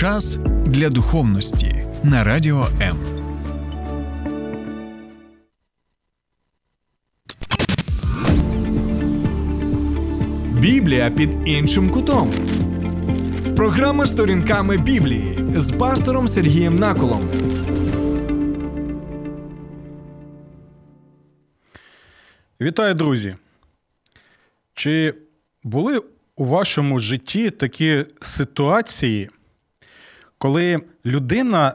Час для духовності на радіо М. Біблія під іншим кутом. Програма сторінками Біблії з пастором Сергієм Наколом. Вітаю, друзі! Чи були у вашому житті такі ситуації, коли людина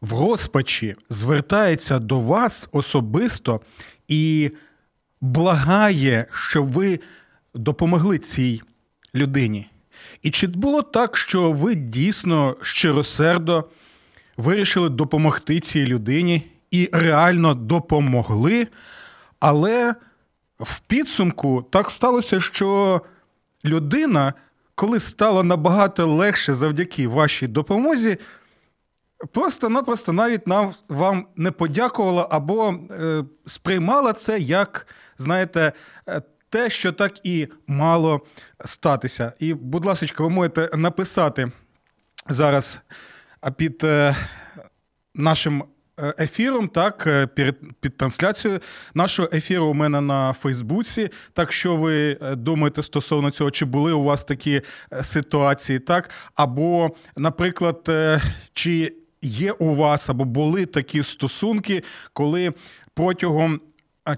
в розпачі звертається до вас особисто і благає, щоб ви допомогли цій людині? І чи було так, що ви дійсно щиросердо вирішили допомогти цій людині і реально допомогли? Але в підсумку так сталося, що людина, коли стало набагато легше завдяки вашій допомозі, просто-напросто навіть нам вам не подякувала або е, сприймала це як, знаєте, е, те, що так і мало статися. І, будь ласка, ви можете написати зараз під е, нашим ефіром, так, перед під, під трансляцією нашого ефіру у мене на Фейсбуці. Так що ви е, думаєте стосовно цього, чи були у вас такі ситуації, так? Або, наприклад, чи є у вас або були такі стосунки, коли протягом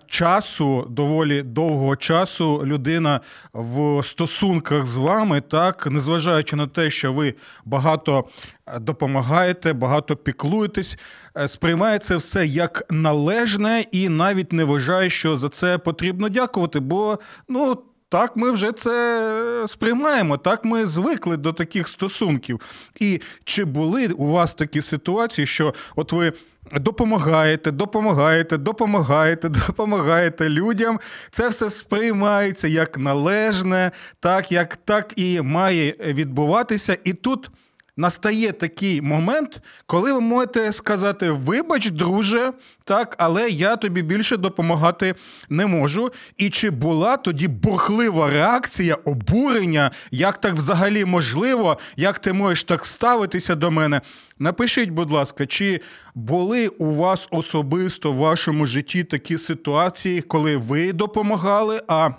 часу, доволі довгого часу, людина в стосунках з вами, так, незважаючи на те, що ви багато е, допомагаєте, багато піклуєтесь, е, сприймає це все як належне і навіть не вважає, що за це потрібно дякувати. Бо ну. Так, ми вже це сприймаємо, так ми звикли до таких стосунків. І чи були у вас такі ситуації, що от ви допомагаєте, допомагаєте, допомагаєте, допомагаєте людям. Це все сприймається як належне, так як так і має відбуватися. І тут настає такий момент, коли ви можете сказати: Вибач, друже, так, але я тобі більше допомагати не можу. І чи була тоді бурхлива реакція, обурення, як так взагалі можливо, як ти можеш так ставитися до мене? Напишіть, будь ласка, чи були у вас особисто в вашому житті такі ситуації, коли ви допомагали? а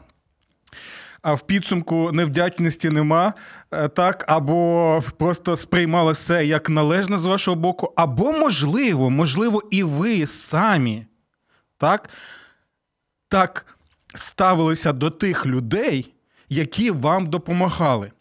а в підсумку невдячності нема, е, так, або просто сприймали все як належне з вашого боку, або, можливо, можливо, і ви самі так, так ставилися до тих людей, які вам допомагали.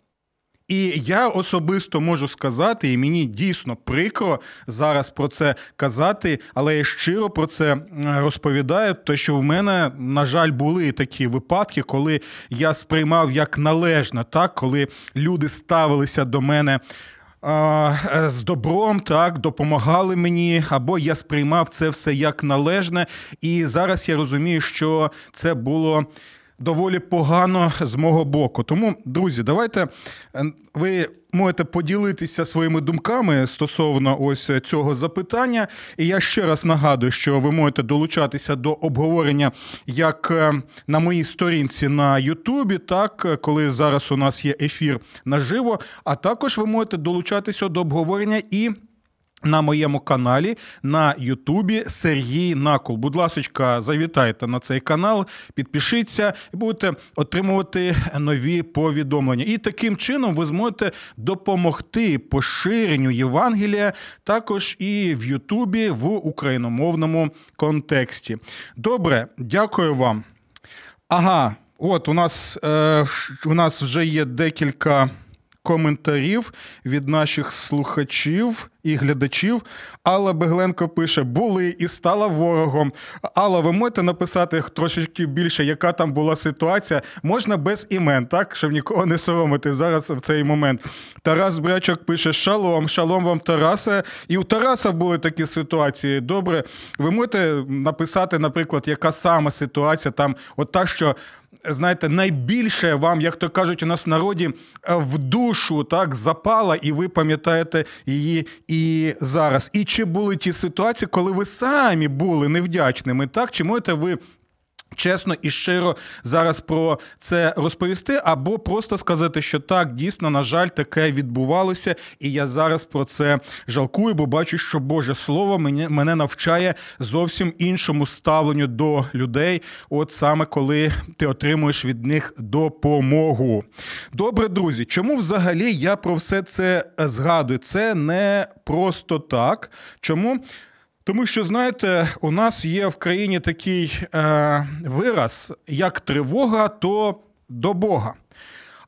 І я особисто можу сказати, і мені дійсно прикро зараз про це казати, але я щиро про це розповідаю. То що в мене, на жаль, були такі випадки, коли я сприймав як належне, так коли люди ставилися до мене. З добром так допомагали мені, або я сприймав це все як належне, і зараз я розумію, що це було доволі погано з мого боку. Тому, друзі, давайте е, ви можете поділитися своїми думками стосовно ось цього запитання. І я ще раз нагадую, що ви можете долучатися до обговорення як е, на моїй сторінці на Ютубі, так коли зараз у нас є ефір наживо, а також ви можете долучатися до обговорення і. На моєму каналі на Ютубі Сергій Накол. Будь ласка, завітайте на цей канал, підпишіться і будете отримувати нові повідомлення. І таким чином ви зможете допомогти поширенню Євангелія також і в Ютубі в україномовному контексті. Добре, дякую вам. Ага, от у нас, е, у нас вже є декілька коментарів від наших слухачів і глядачів. Алла Бегленко пише: були і стала ворогом. Алла, ви можете написати трошечки більше, яка там була ситуація? Можна без імен, так? Щоб нікого не соромити зараз в цей момент. Тарас Брячок пише: Шалом, шалом вам, Тарасе. І у Тараса були такі ситуації. Добре, ви можете написати, наприклад, яка саме ситуація там, от та, що знаєте, найбільше вам, як то кажуть, у нас в народі е, в душу так запала, і ви пам'ятаєте її і зараз. І чи були ті ситуації, коли ви самі були невдячними, так? Чи можете ви Чесно і щиро зараз про це розповісти, або просто сказати, що так, дійсно, на жаль, таке відбувалося, і я зараз про це жалкую, бо бачу, що Боже Слово мене, навчає зовсім іншому ставленню до людей, от саме коли ти отримуєш від них допомогу. Добре, друзі, чому взагалі я про все це згадую? Це не просто так. Чому? Тому що, знаєте, у нас є в країні такий е, вираз, як тривога, то до Бога.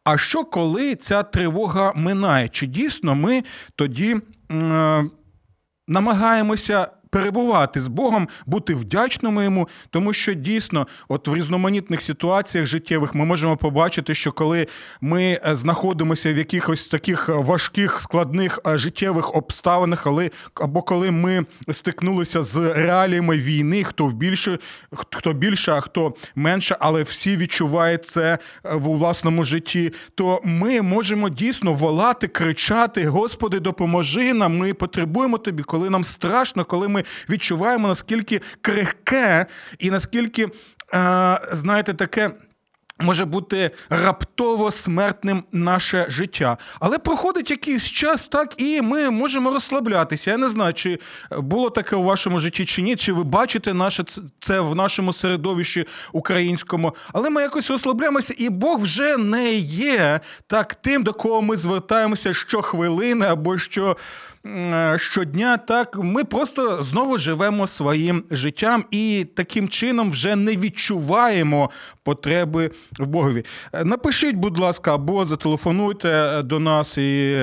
А що коли ця тривога минає? Чи дійсно ми тоді е, намагаємося перебувати з Богом, бути вдячними йому, тому що дійсно, от в різноманітних ситуаціях життєвих ми можемо побачити, що коли ми е, знаходимося в якихось таких важких складних е, життєвих обставинах, але або коли ми стикнулися з реаліями війни, хто в більше, хто більше, а хто менше, але всі відчувають це е, в власному житті, то ми можемо дійсно волати, кричати: Господи, допоможи нам! Ми потребуємо тобі, коли нам страшно, коли ми ми відчуваємо, наскільки крихке і наскільки, е, знаєте, таке. Може бути раптово смертним наше життя, але проходить якийсь час, так і ми можемо розслаблятися. Я не знаю, чи було таке у вашому житті чи ні, чи ви бачите наше це в нашому середовищі українському, але ми якось розслабляємося, і Бог вже не є так тим, до кого ми звертаємося щохвилини або що щодня, так ми просто знову живемо своїм життям і таким чином вже не відчуваємо потреби в Богові. Е, напишіть, будь ласка, або зателефонуйте до нас і.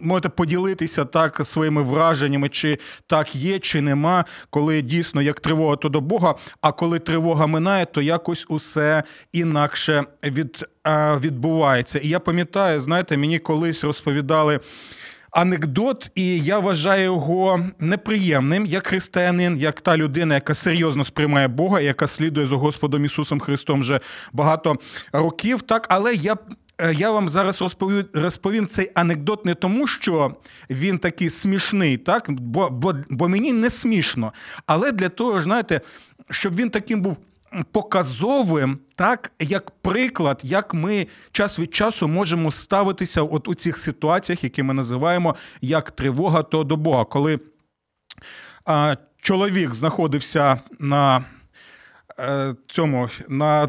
Можете поділитися так своїми враженнями, чи так є, чи нема, коли дійсно як тривога, то до Бога. А коли тривога минає, то якось усе інакше від, відбувається. І я пам'ятаю, знаєте, мені колись розповідали анекдот, і я вважаю його неприємним як християнин, як та людина, яка серйозно сприймає Бога, яка слідує за Господом Ісусом Христом вже багато років. Так, але я. Е, я вам зараз розповім розповім цей анекдот не тому, що він такий смішний, так бо бо, бо мені не смішно. Але для того, знаєте, щоб він таким був показовим, так як приклад, як ми час від часу можемо ставитися от у цих ситуаціях, які ми називаємо як тривога, то до Бога, коли а, чоловік знаходився на е, цьому на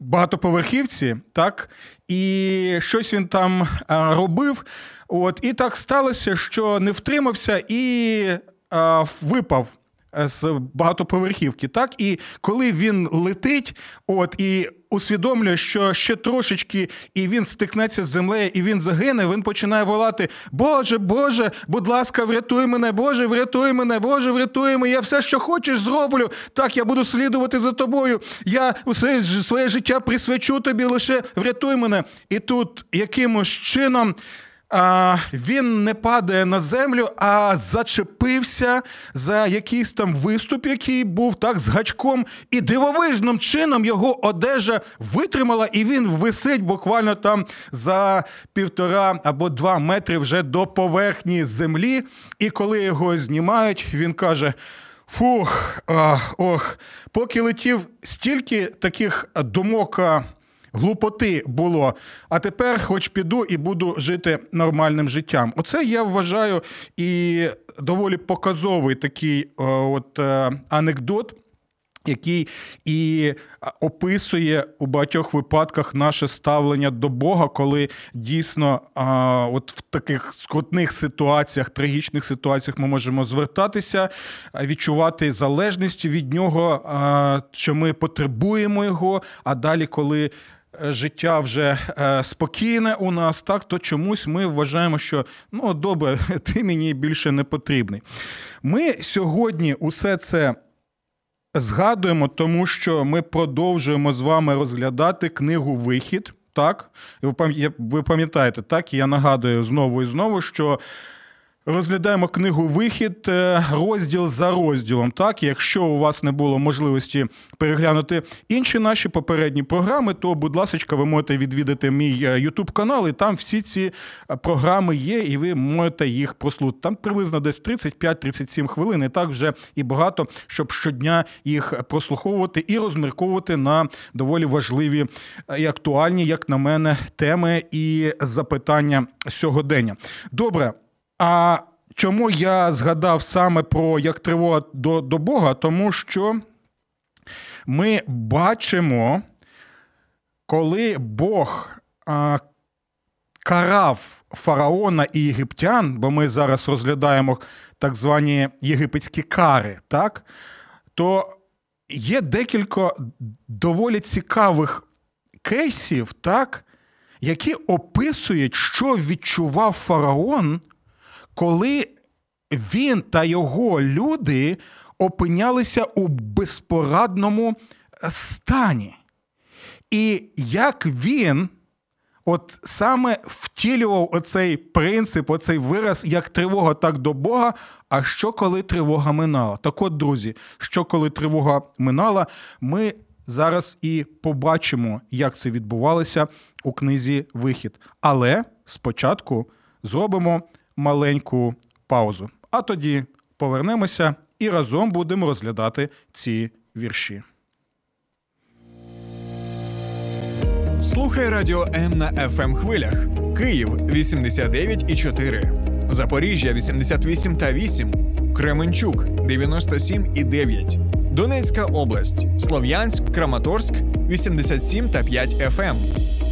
багатоповерхівці, так, і щось він там а, робив. От, І так сталося, що не втримався і а, випав Е, з багатоповерхівки. Так, і коли він летить, от і усвідомлює, що ще трошечки, і він стикнеться з землею, і він загине. Він починає волати: Боже, Боже, будь ласка, врятуй мене, Боже, врятуй мене, Боже, врятуй мене. Я все, що хочеш, зроблю. Так, я буду слідувати за тобою. Я усе своє життя присвячу тобі, лише врятуй мене. І тут якимось чином а, він не падає на землю, а зачепився за якийсь там виступ, який був так з гачком, і дивовижним чином його одежа витримала, і він висить буквально там за півтора або два метри вже до поверхні землі. І коли його знімають, він каже. Фух, ох, поки летів стільки таких думок глупоти було. А тепер, хоч піду і буду жити нормальним життям. Оце я вважаю і доволі показовий такий от е, анекдот. Який і описує у багатьох випадках наше ставлення до Бога, коли дійсно а, от в таких скрутних ситуаціях, трагічних ситуаціях ми можемо звертатися, відчувати залежність від нього, а, що ми потребуємо його. А далі, коли Е, життя вже е, спокійне у нас, так то чомусь ми вважаємо, що ну добре, ти мені більше не потрібний. Ми сьогодні усе це. Згадуємо, тому що ми продовжуємо з вами розглядати книгу Вихід. Так, ви пам'ятаєте, так, я нагадую знову і знову, що розглядаємо книгу Вихід е, розділ за розділом. Так, якщо у вас не було можливості переглянути інші наші попередні програми, то, будь ласка, ви можете відвідати мій Ютуб канал, і там всі ці е, програми є, і ви можете їх прослухати. Там приблизно десь 35-37 хвилин. І так вже і багато, щоб щодня їх прослуховувати і розмірковувати на доволі важливі і актуальні, як на мене, теми і запитання сьогодення. Добре. А чому я згадав саме про як тривога до, до Бога? Тому що ми бачимо, коли Бог а, карав фараона і єгиптян, бо ми зараз розглядаємо так звані єгипетські кари, так? то є декілька доволі цікавих кейсів, так, які описують, що відчував фараон коли він та його люди опинялися у безпорадному е, стані. І як він от саме втілював оцей принцип, оцей вираз, як тривога, так до Бога. А що коли тривога минала? Так от, друзі, що коли тривога минала, ми зараз і побачимо, як це відбувалося у книзі Вихід. Але спочатку зробимо маленьку паузу. А тоді повернемося і разом будемо розглядати ці вірші. Слухай радіо М на fm ем хвилях. Київ 89,4, Запоріжжя 88 та 8, Кременчук 97 і 9, Донецька область, Слов'янськ, Краматорськ 87 та 5 FM, ем,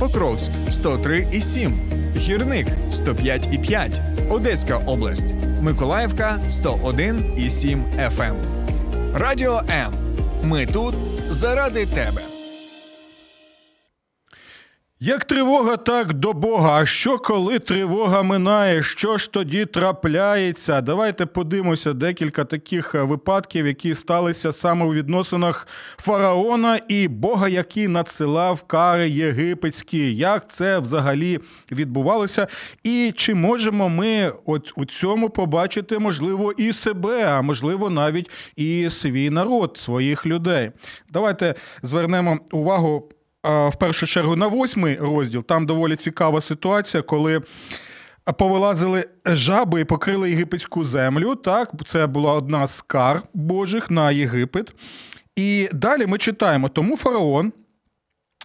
Покровськ 103 і 7. Гірник 105,5, Одеська область, Миколаївка 101,7 FM. Ем. Радіо М. Ми тут заради тебе. Як тривога, так до Бога. А що коли тривога минає? Що ж тоді трапляється? Давайте подивимося декілька таких е, випадків, які сталися саме у відносинах фараона і Бога, який надсилав кари єгипетські. Як це взагалі відбувалося? І чи можемо ми от у цьому побачити, можливо, і себе, а можливо, навіть і свій народ, своїх людей? Давайте звернемо увагу в першу чергу на восьмий розділ. Там доволі цікава ситуація, коли. Повилазили жаби і покрили єгипетську землю. Так, це була одна з кар Божих на Єгипет. І далі ми читаємо: тому фараон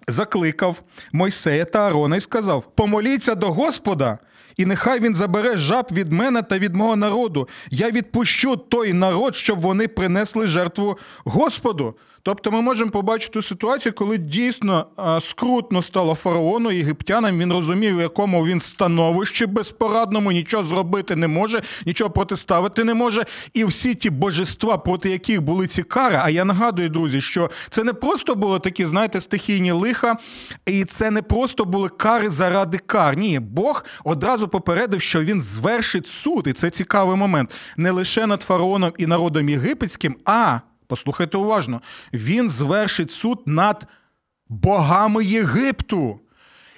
закликав Мойсея та Арона і сказав: Помоліться до Господа, і нехай він забере жаб від мене та від мого народу. Я відпущу той народ, щоб вони принесли жертву Господу. Тобто ми можемо побачити ситуацію, коли дійсно скрутно стало фараону єгиптянам. Він розумів, в якому він становищі безпорадному, нічого зробити не може, нічого протиставити не може. І всі ті божества, проти яких були ці кари. А я нагадую, друзі, що це не просто були такі, знаєте, стихійні лиха, і це не просто були кари заради кар. Ні, Бог одразу попередив, що він звершить суд, і це цікавий момент не лише над фараоном і народом єгипетським, а послухайте уважно, він звершить суд над богами Єгипту.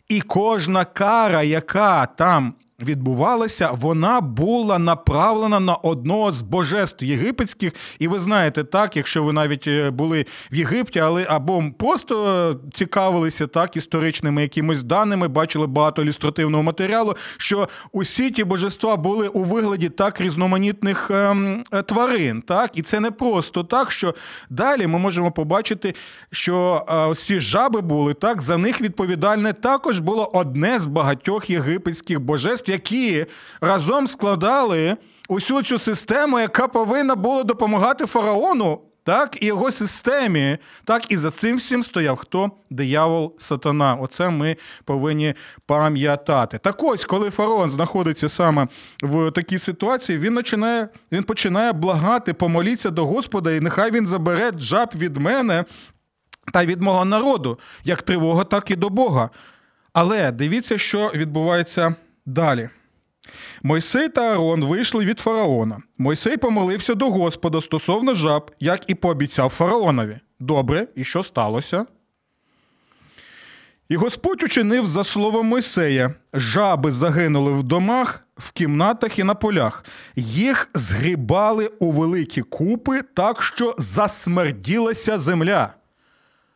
І кожна кара, яка там відбувалася, вона була направлена на одного з божеств єгипетських. І ви знаєте, так, якщо ви навіть е, були в Єгипті, але або просто цікавилися так історичними якимись даними, бачили багато ілюстративного матеріалу, що усі ті божества були у вигляді так різноманітних ем, е, тварин. Так, і це не просто так, що далі ми можемо побачити, що е, всі жаби були так, за них відповідальне також було одне з багатьох єгипетських божеств які разом складали усю цю систему, яка повинна була допомагати фараону. Так, і його системі, так і за цим всім стояв хто? Диявол сатана. Оце ми повинні пам'ятати. Так ось, коли фараон знаходиться саме в такій ситуації, він починає він починає благати, помоліться до Господа, і нехай він забере джаб від мене та від мого народу, як тривога, так і до Бога. Але дивіться, що відбувається Далі. Мойсей та Аарон вийшли від фараона. Мойсей помолився до Господа стосовно жаб, як і пообіцяв фараонові. Добре, і що сталося? І Господь учинив за словом Мойсея: жаби загинули в домах в кімнатах і на полях. Їх згрібали у великі купи, так що засмерділася земля.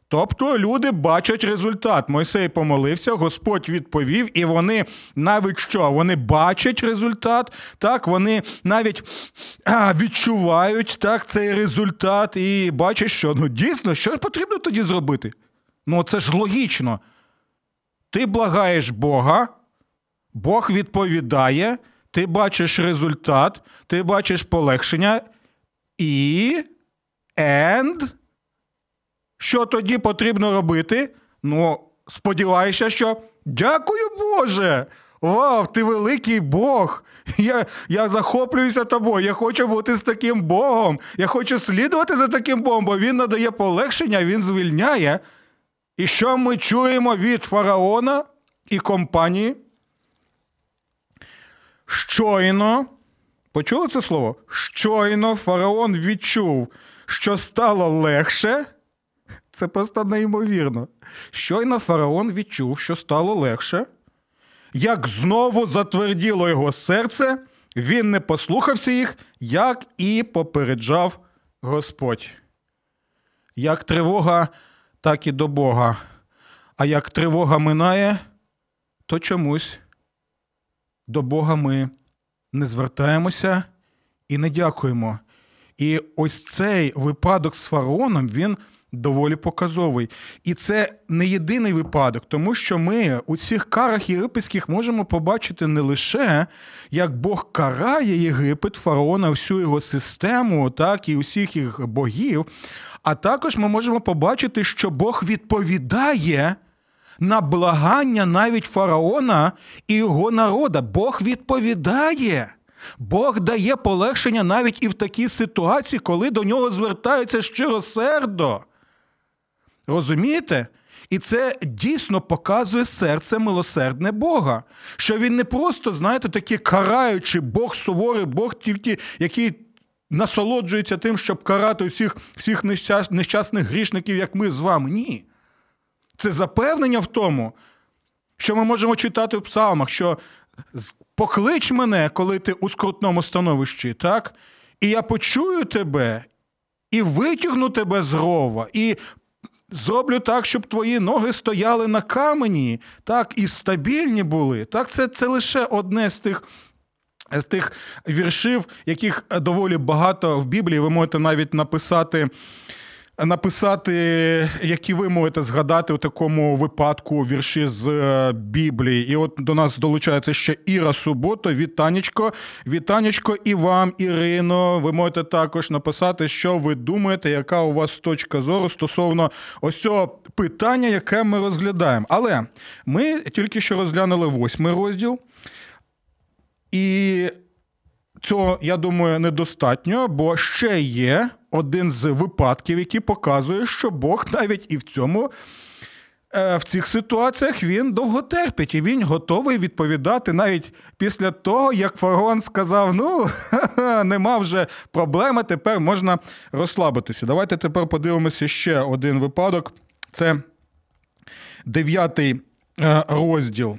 Тобто люди бачать результат. Мойсей помолився, Господь відповів, і вони навіть що? Вони бачать результат, так, вони навіть відчувають так, цей результат і бачать, що ну дійсно, що потрібно тоді зробити? Ну, це ж логічно. Ти благаєш Бога, Бог відповідає, ти бачиш результат, ти бачиш полегшення і. And що тоді потрібно робити? Ну, сподіваюся, що дякую Боже! Вау, ти великий Бог! Я я захоплююся тобою. Я хочу бути з таким Богом. Я хочу слідувати за таким Богом, бо він надає полегшення, він звільняє. І що ми чуємо від фараона і компанії? Щойно, почули це слово? Щойно фараон відчув, що стало легше. Це просто неймовірно. Щойно фараон відчув, що стало легше. Як знову затверділо його серце, він не послухався їх, як і попереджав Господь. Як тривога, так і до Бога. А як тривога минає, то чомусь до Бога ми не звертаємося і не дякуємо. І ось цей випадок з фараоном, він доволі показовий. І це не єдиний випадок, тому що ми у цих карах єгипетських можемо побачити не лише, як Бог карає Єгипет, фараона, всю його систему, так і усіх їх богів. А також ми можемо побачити, що Бог відповідає. На благання навіть фараона і його народа. Бог відповідає. Бог дає полегшення навіть і в такій ситуації, коли до нього звертаються щиросердо. Розумієте? І це дійсно показує серце милосердне Бога. Що він не просто, знаєте, такий караючий Бог суворий, Бог тільки який насолоджується тим, щоб карати всіх всіх нещасних грішників, як ми з вами. Ні. Це запевнення в тому, що ми можемо читати в псалмах, що поклич мене, коли ти у скрутному становищі, так? І я почую тебе, і витягну тебе з рова, і Зроблю так, щоб твої ноги стояли на камені, так, і стабільні були. Так, Це це лише одне з тих з тих віршів, яких доволі багато в Біблії. Ви можете навіть написати написати, які ви можете згадати у такому випадку вірші з е, Біблії. І от до нас долучається ще Іра Субота. Вітанечко, вітанечко і вам, Ірино. Ви можете також написати, що ви думаєте, яка у вас точка зору стосовно ось цього питання, яке ми розглядаємо. Але ми тільки що розглянули восьмий розділ. І цього, я думаю, недостатньо, бо ще є один з випадків, який показує, що Бог навіть і в цьому. Е, в цих ситуаціях він довго терпить, і він готовий відповідати навіть після того, як фараон сказав: ну, нема вже проблеми, тепер можна розслабитися. Давайте тепер подивимося ще один випадок. Це дев'ятий е, розділ.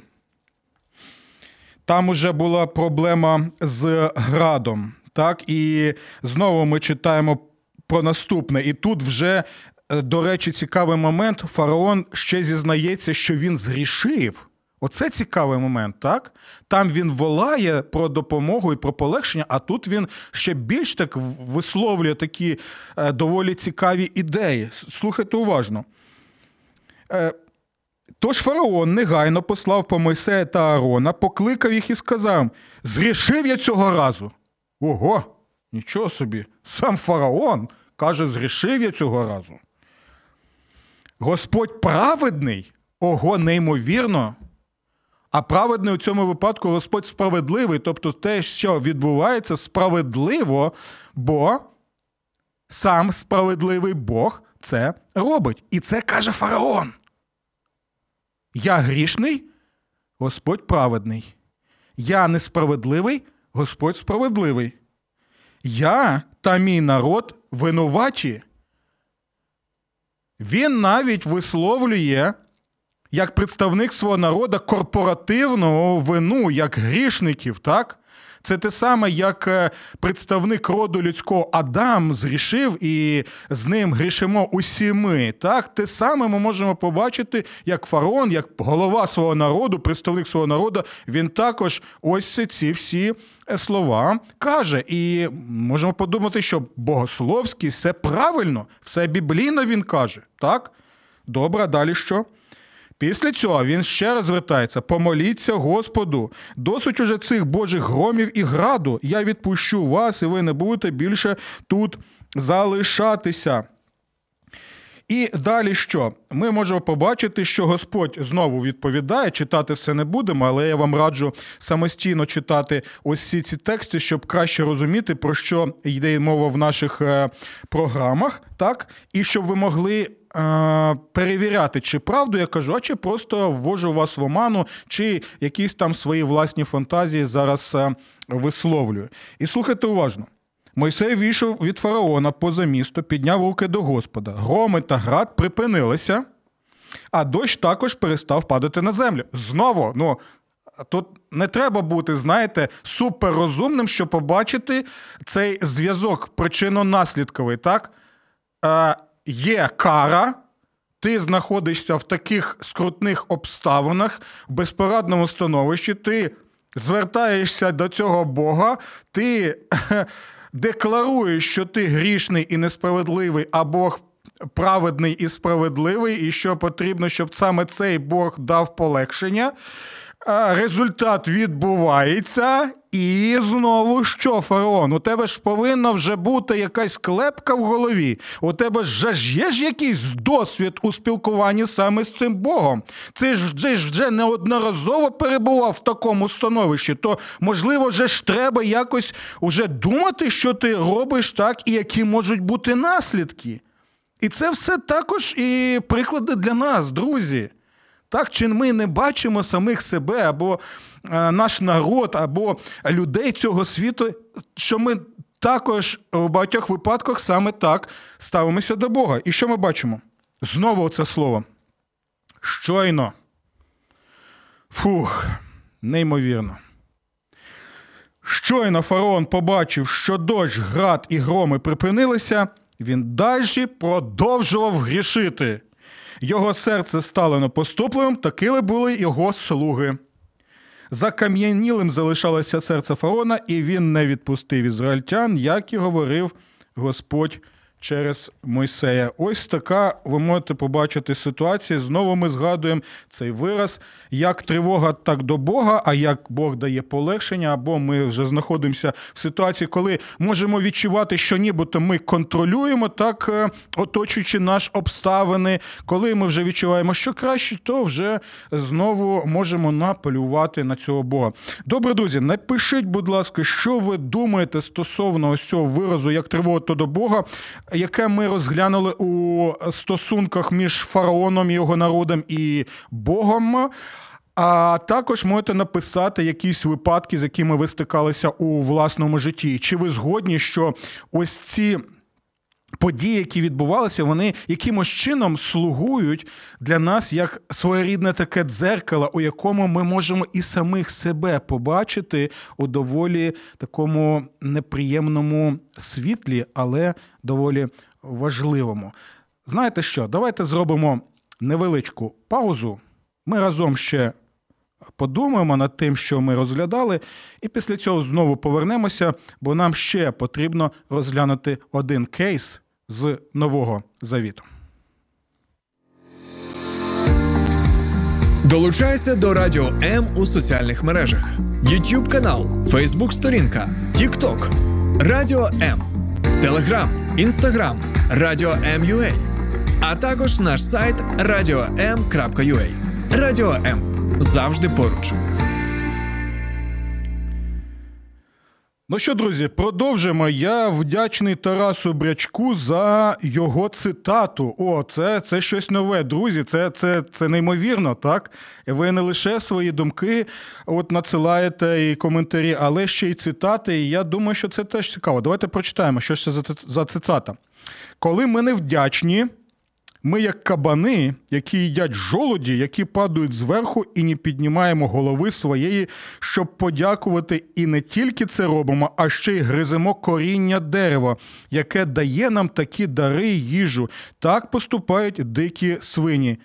Там уже була проблема з градом. Так, і знову ми читаємо про наступне. І тут вже, е, до речі, цікавий момент. Фараон ще зізнається, що він згрішив. Оце цікавий момент, так? Там він волає про допомогу і про полегшення, а тут він ще більш так висловлює такі е, доволі цікаві ідеї. Слухайте уважно. Тож фараон негайно послав по Мойсея та Аарона, покликав їх і сказав: Зрішив я цього разу. Ого, нічого собі, сам фараон каже, зрішив я цього разу. Господь праведний, ого, неймовірно. А праведний у цьому випадку Господь справедливий, тобто те, що відбувається, справедливо, бо сам справедливий Бог це робить. І це каже фараон. Я грішний, Господь праведний. Я несправедливий, Господь справедливий. Я та мій народ винувачі. Він навіть висловлює як представник свого народу корпоративну вину, як грішників, так? Це те саме, як е, представник роду людського Адам зрішив, і з ним грішимо усі ми. Так, те саме ми можемо побачити, як фараон, як голова свого народу, представник свого народу, він також ось ці всі е, слова каже. І можемо подумати, що богословський все правильно, все біблійно він каже. Так? Добре, далі що? Після цього він ще раз звертається: помоліться Господу, досить уже цих божих громів і граду. Я відпущу вас, і ви не будете більше тут залишатися. І далі що? Ми можемо побачити, що Господь знову відповідає, читати все не будемо, але я вам раджу самостійно читати ось ці ці тексти, щоб краще розуміти, про що йде мова в наших е, програмах, так? І щоб ви могли. Е, перевіряти, чи правду я кажу, а чи просто ввожу вас в оману, чи якісь там свої власні фантазії зараз е, висловлюю. І слухайте уважно. Мойсей вийшов від фараона поза місто, підняв руки до Господа. Громи та град припинилися, а дощ також перестав падати на землю. Знову, ну. Тут не треба бути, знаєте, суперрозумним, щоб побачити цей зв'язок причинно-наслідковий. так? Є кара, ти знаходишся в таких скрутних обставинах, в безпорадному становищі, ти звертаєшся до цього Бога, ти декларуєш, що ти грішний і несправедливий, а Бог праведний і справедливий, і що потрібно, щоб саме цей Бог дав полегшення. Результат відбувається, і знову що, фараон? У тебе ж повинна вже бути якась клепка в голові. У тебе ж є ж якийсь досвід у спілкуванні саме з цим Богом. Це ж ти ж вже неодноразово перебував в такому становищі. То, можливо, вже ж треба якось уже думати, що ти робиш так, і які можуть бути наслідки. І це все також і приклади для нас, друзі. Так, чи ми не бачимо самих себе або е, наш народ, або людей цього світу, що ми також у багатьох випадках саме так ставимося до Бога. І що ми бачимо? Знову це слово. Щойно. Фух, неймовірно. Щойно фараон побачив, що дощ, град і громи припинилися, він далі продовжував грішити. Його серце стало непоступливим, такими були його слуги. Закам'янілим залишалося серце фараона, і він не відпустив ізраїльтян, як і говорив Господь через Мойсея. Ось така ви можете побачити ситуація. Знову ми згадуємо цей вираз, як тривога, так до Бога, а як Бог дає полегшення, або ми вже знаходимося в ситуації, коли можемо відчувати, що нібито ми контролюємо, так е, оточуючи наш обставини. Коли ми вже відчуваємо, що краще, то вже знову можемо наполювати на цього Бога. Добре, друзі, напишіть, будь ласка, що ви думаєте стосовно ось цього виразу, як тривога, то до Бога яке ми розглянули у стосунках між фараоном його народом і Богом. А також можете написати якісь випадки, з якими ви стикалися у власному житті. Чи ви згодні, що ось ці події, які відбувалися, вони якимось чином слугують для нас як своєрідне таке дзеркало, у якому ми можемо і самих себе побачити у доволі такому неприємному світлі, але доволі важливому. Знаєте що? Давайте зробимо невеличку паузу. Ми разом ще. Подумаємо над тим, що ми розглядали, і після цього знову повернемося, бо нам ще потрібно розглянути один кейс з нового завіту. Долучайся до Радіо М у соціальних мережах: YouTube канал, Facebook сторінка, TikTok, Радіо М, Телеграм, Інстаграм, Радіо М.Ю.А. а також наш сайт radio.m.ua. Радіо М завжди поруч. Ну що, друзі, продовжимо. Я вдячний Тарасу Брячку за його цитату. О, це це щось нове, друзі. Це це, це неймовірно, так? Ви не лише свої думки от надсилаєте і коментарі, але ще й цитати. І я думаю, що це теж цікаво. Давайте прочитаємо, що це за, за цитата. Коли ми не вдячні, Ми, як кабани, які їдять жолоді, які падають зверху і не піднімаємо голови своєї, щоб подякувати, і не тільки це робимо, а ще й гриземо коріння дерева, яке дає нам такі дари й їжу. Так поступають дикі свині.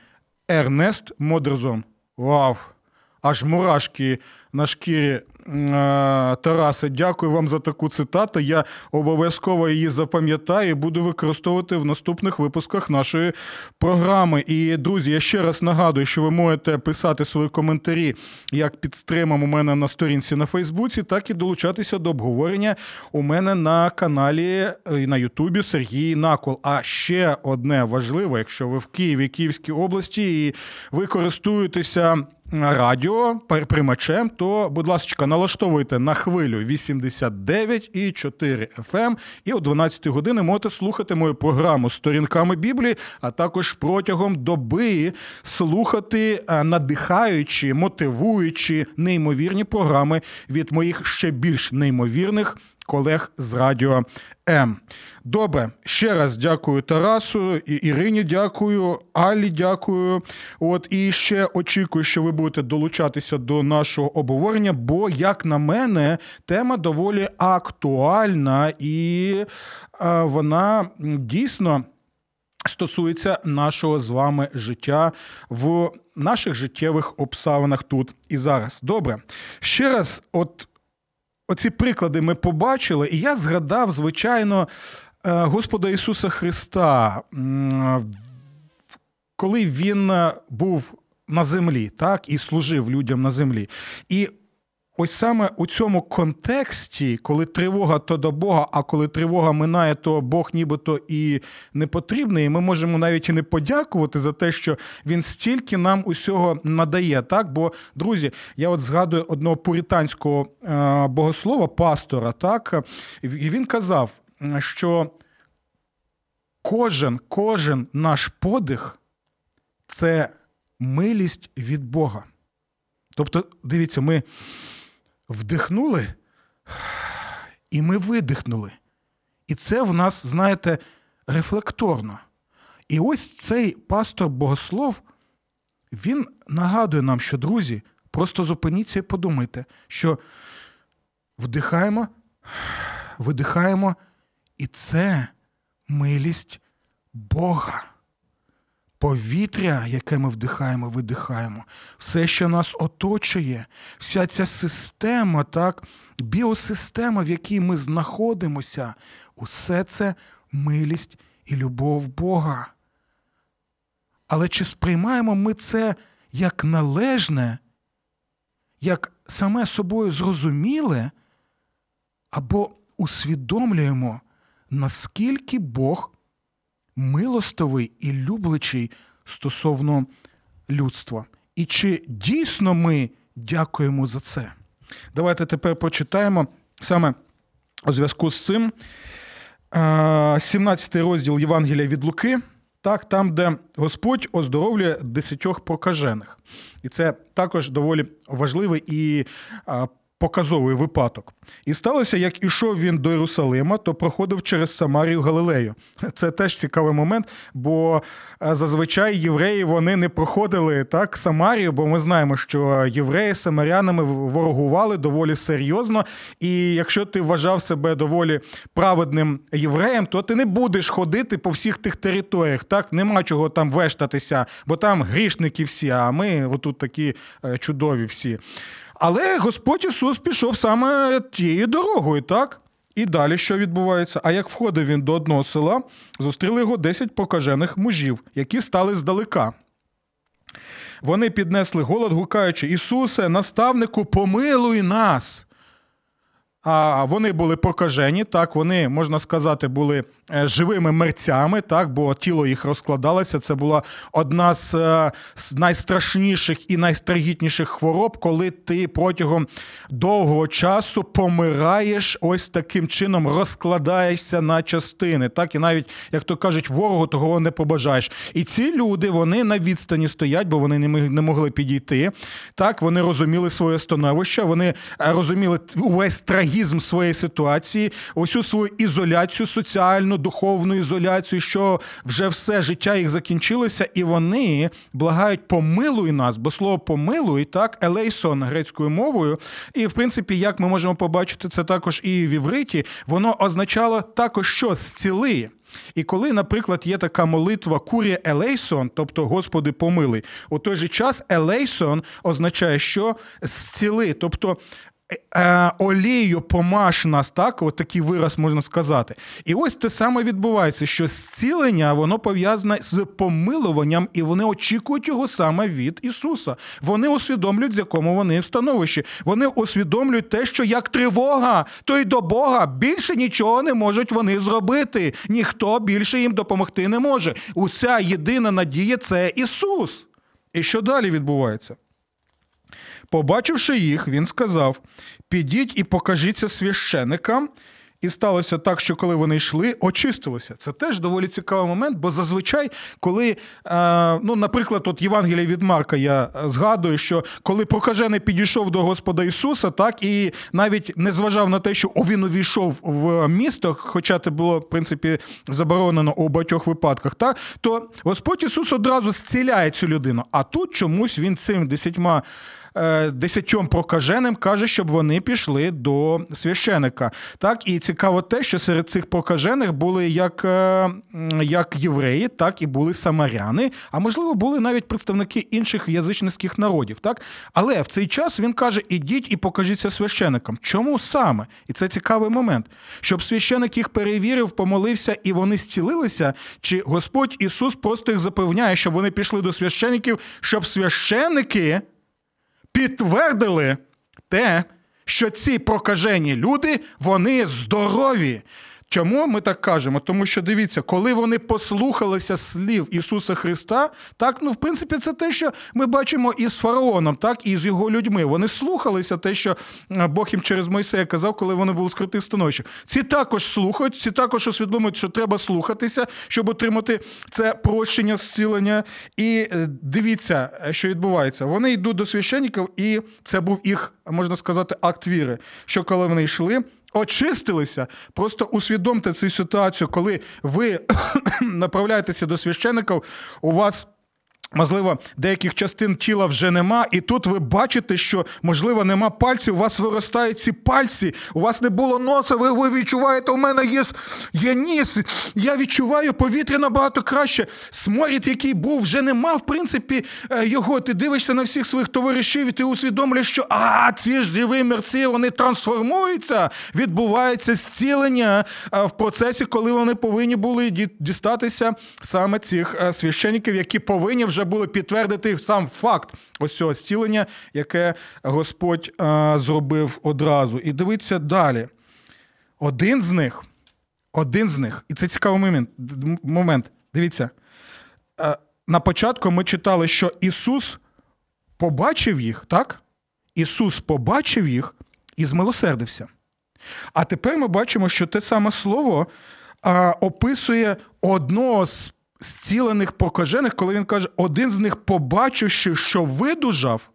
Ернест Модерзон. Вау! Аж мурашки на шкірі Тарасе, дякую вам за таку цитату. Я обов'язково її запам'ятаю і буду використовувати в наступних випусках нашої програми. І, друзі, я ще раз нагадую, що ви можете писати свої коментарі як під стримом у мене на сторінці на Фейсбуці, так і долучатися до обговорення у мене на каналі і на Ютубі Сергій Накол. А ще одне важливе, якщо ви в Києві, Київській області, і ви користуєтеся радіо приймачем, то, будь ласка, налаштовуйте на хвилю 89,4 FM і о 12 години можете слухати мою програму сторінками Біблії, а також протягом доби слухати е, надихаючі, мотивуючі неймовірні програми від моїх ще більш неймовірних колег з радіо М. Добре, ще раз дякую Тарасу, Ірині дякую, Алі дякую. От і ще очікую, що ви будете долучатися до нашого обговорення, бо, як на мене, тема доволі актуальна і е, вона дійсно. Стосується нашого з вами життя в наших життєвих обставинах тут і зараз. Добре. Ще раз, от оці приклади ми побачили, і я згадав, звичайно, е, Господа Ісуса Христа, коли Він е, був на землі, так, і служив людям на землі. І Ось саме у цьому контексті, коли тривога то до Бога, а коли тривога минає, то Бог нібито і не потрібний. І ми можемо навіть і не подякувати за те, що він стільки нам усього надає. Так, бо друзі, я от згадую одного пуританського е, богослова, пастора, так і він казав, що кожен, кожен наш подих це милість від Бога. Тобто, дивіться, ми вдихнули, і ми видихнули. І це в нас, знаєте, рефлекторно. І ось цей пастор Богослов, він нагадує нам, що, друзі, просто зупиніться і подумайте, що вдихаємо, видихаємо, і це милість Бога повітря, яке ми вдихаємо, видихаємо, все, що нас оточує, вся ця система, так, біосистема, в якій ми знаходимося, усе це милість і любов Бога. Але чи сприймаємо ми це як належне, як саме собою зрозуміле, або усвідомлюємо, наскільки Бог милостивий і люблячий стосовно людства. І чи дійсно ми дякуємо за це? Давайте тепер прочитаємо саме у зв'язку з цим 17 розділ Євангелія від Луки, так, там, де Господь оздоровлює десятьох прокажених. І це також доволі важливий і показовий випадок. І сталося, як ішов він до Єрусалима, то проходив через Самарію Галилею. Це теж цікавий момент, бо е, зазвичай євреї вони не проходили так Самарію, бо ми знаємо, що євреї з самарянами ворогували доволі серйозно. І якщо ти вважав себе доволі праведним євреєм, то ти не будеш ходити по всіх тих територіях. Так нема чого там вештатися, бо там грішники всі. А ми отут такі е, чудові всі. Але Господь Ісус пішов саме тією дорогою, так? І далі що відбувається? А як входив він до одного села, зустріли його 10 покажених мужів, які стали здалека. Вони піднесли голод, гукаючи: Ісусе, наставнику, помилуй нас. А вони були прокажені, так, вони, можна сказати, були е, живими мерцями, так, бо тіло їх розкладалося. Це була одна з, е, з найстрашніших і найстрагітніших хвороб, коли ти протягом довгого часу помираєш ось таким чином, розкладаєшся на частини. Так, І навіть, як то кажуть, ворогу того не побажаєш. І ці люди вони на відстані стоять, бо вони не могли підійти. Так, Вони розуміли своє становище, вони е, розуміли увесь трагізм трагізм своєї ситуації, усю свою ізоляцію, соціальну, духовну ізоляцію, що вже все життя їх закінчилося, і вони благають помилуй нас, бо слово помилуй, так, елейсон грецькою мовою. І, в принципі, як ми можемо побачити це також і в івриті, воно означало також що зціли. І коли, наприклад, є така молитва Курія Елейсон, тобто Господи помилуй, у той же час Елейсон означає, що зціли, тобто олією помаш нас, так, от такий вираз можна сказати. І ось те саме відбувається, що зцілення воно пов'язане з помилуванням, і вони очікують його саме від Ісуса. Вони усвідомлюють, з якому вони в становищі. Вони усвідомлюють те, що як тривога, то й до Бога більше нічого не можуть вони зробити. Ніхто більше їм допомогти не може. Уся єдина надія це Ісус. І що далі відбувається? Побачивши їх, він сказав: Підіть і покажіться священикам. І сталося так, що коли вони йшли, очистилися. Це теж доволі цікавий момент, бо зазвичай, коли, е, ну, наприклад, от Євангелія від Марка, я згадую, що коли прокажений підійшов до Господа Ісуса, так і навіть не зважав на те, що він увійшов в місто, хоча це було в принципі заборонено у багатьох випадках, так, то Господь Ісус одразу зціляє цю людину. А тут чомусь він цим десятьма. Е, десятьом прокаженим каже, щоб вони пішли до священика. Так, і цікаво те, що серед цих прокажених були як е, як євреї, так і були самаряни, а можливо, були навіть представники інших язичницьких народів. Так, але в цей час він каже: ідіть і покажіться священикам. Чому саме? І це цікавий момент, щоб священик їх перевірив, помолився і вони зцілилися. Чи Господь Ісус просто їх запевняє, щоб вони пішли до священиків, щоб священики підтвердили те, що ці прокажені люди вони здорові. Чому ми так кажемо? Тому що дивіться, коли вони послухалися слів Ісуса Христа, так ну в принципі це те, що ми бачимо із фараоном, так і з його людьми. Вони слухалися те, що е, Бог їм через Мойсея казав, коли вони були в скритих становищах. Ці також слухають, ці також усвідомлюють, що треба слухатися, щоб отримати це прощення, зцілення. І е, дивіться, е, що відбувається. Вони йдуть до священників, і це був їх можна сказати акт віри. Що коли вони йшли очистилися. Просто усвідомте цю ситуацію, коли ви направляєтеся до священиків, у вас Можливо, деяких частин тіла вже нема, і тут ви бачите, що, можливо, нема пальців, у вас виростають ці пальці, у вас не було носа, ви ви відчуваєте, у мене є є ніс, я відчуваю повітря набагато краще. Сморід, який був, вже нема, в принципі, е, його. Ти дивишся на всіх своїх товаришів, і ти усвідомлюєш, що а, ці ж живі мерці, вони трансформуються, відбувається зцілення е, в процесі, коли вони повинні були дістатися саме цих е, священників, які повинні вже були підтвердити сам факт ось цього зцілення, яке Господь а, зробив одразу. І дивіться далі. Один з них, один з них, і це цікавий момент. момент. Дивіться. А, на початку ми читали, що Ісус побачив їх, так? Ісус побачив їх і змилосердився. А тепер ми бачимо, що те саме слово а, описує одного з зцілених покажених, коли він каже, один з них, побачивши, що видужав,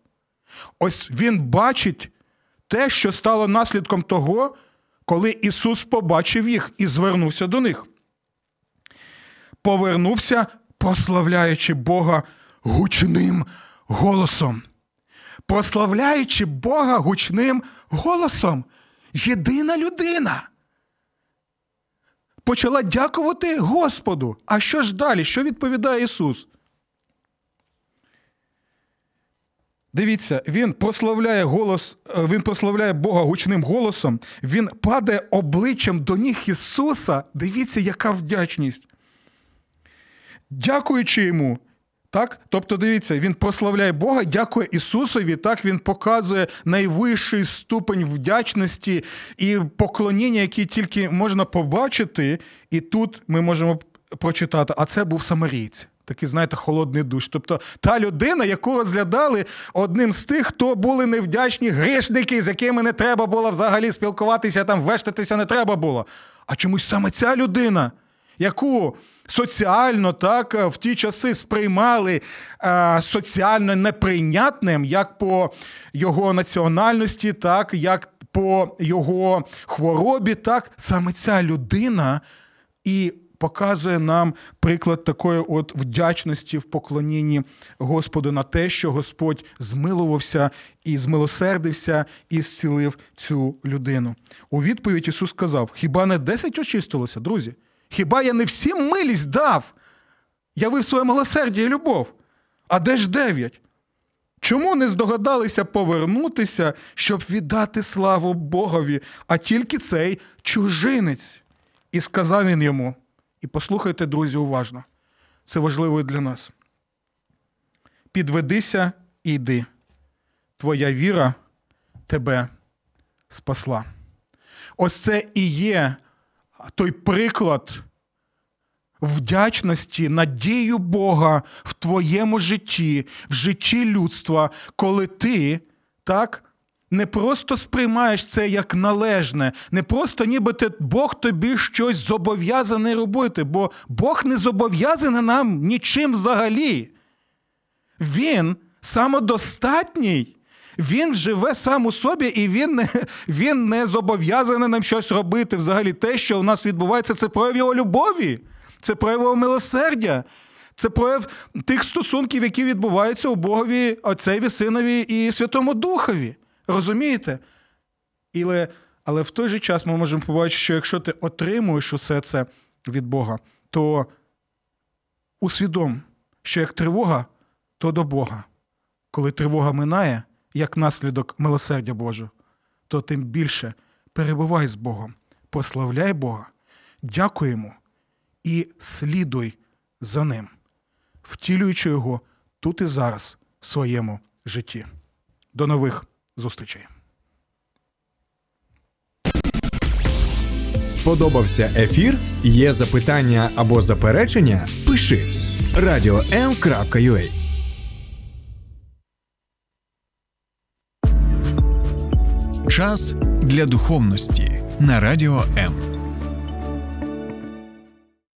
ось він бачить те, що стало наслідком того, коли Ісус побачив їх і звернувся до них. Повернувся, прославляючи Бога гучним голосом. Прославляючи Бога гучним голосом. Єдина людина почала дякувати Господу. А що ж далі? Що відповідає Ісус? Дивіться, він прославляє голос, е, він прославляє Бога гучним голосом, він падає обличчям до ніг Ісуса. Дивіться, яка вдячність. Дякуючи йому, так? Тобто, дивіться, він прославляє Бога, дякує Ісусові. Так він показує найвищий ступень вдячності і поклоніння, які тільки можна побачити. І тут ми можемо прочитати, а це був самарійць. Такий, знаєте, холодний душ. Тобто та людина, яку розглядали одним з тих, хто були невдячні грішники, з якими не треба було взагалі спілкуватися, там вештатися не треба було. А чомусь саме ця людина, яку соціально так в ті часи сприймали е, соціально неприйнятним як по його національності, так як по його хворобі. Так, саме ця людина і показує нам приклад такої от вдячності в поклонінні Господу на те, що Господь змилувався і змилосердився і зцілив цю людину. У відповідь Ісус сказав: Хіба не десять очистилося, друзі? Хіба я не всім милість дав? Явив своє милосердя і любов. А де ж дев'ять? Чому не здогадалися повернутися, щоб віддати славу Богові, а тільки цей чужинець? І сказав він йому: і послухайте, друзі, уважно. Це важливо і для нас. Підведися і йди. Твоя віра тебе спасла. Ось це і є той приклад вдячності, надію Бога в твоєму житті, в житті людства, коли ти так не просто сприймаєш це як належне, не просто ніби ти, Бог тобі щось зобов'язаний робити, бо Бог не зобов'язаний нам нічим взагалі. Він самодостатній. Він живе сам у собі, і він не він не зобов'язаний нам щось робити. Взагалі, те, що у нас відбувається, це прояв його любові, це прояв його милосердя, це прояв тих стосунків, які відбуваються у Богові, Отцеві, Синові і Святому Духові. Розумієте? Але, але в той же час ми можемо побачити, що якщо ти отримуєш усе це від Бога, то усвідом, що як тривога, то до Бога. Коли тривога минає, як наслідок милосердя Божого, то тим більше перебувай з Богом, прославляй Бога, дякуй йому і слідуй за ним, втілюючи його тут і зараз в своєму житті. До нових зустрічей. Сподобався ефір? Є запитання або заперечення? Пиши radio.m.ua Час для духовності на радіо М.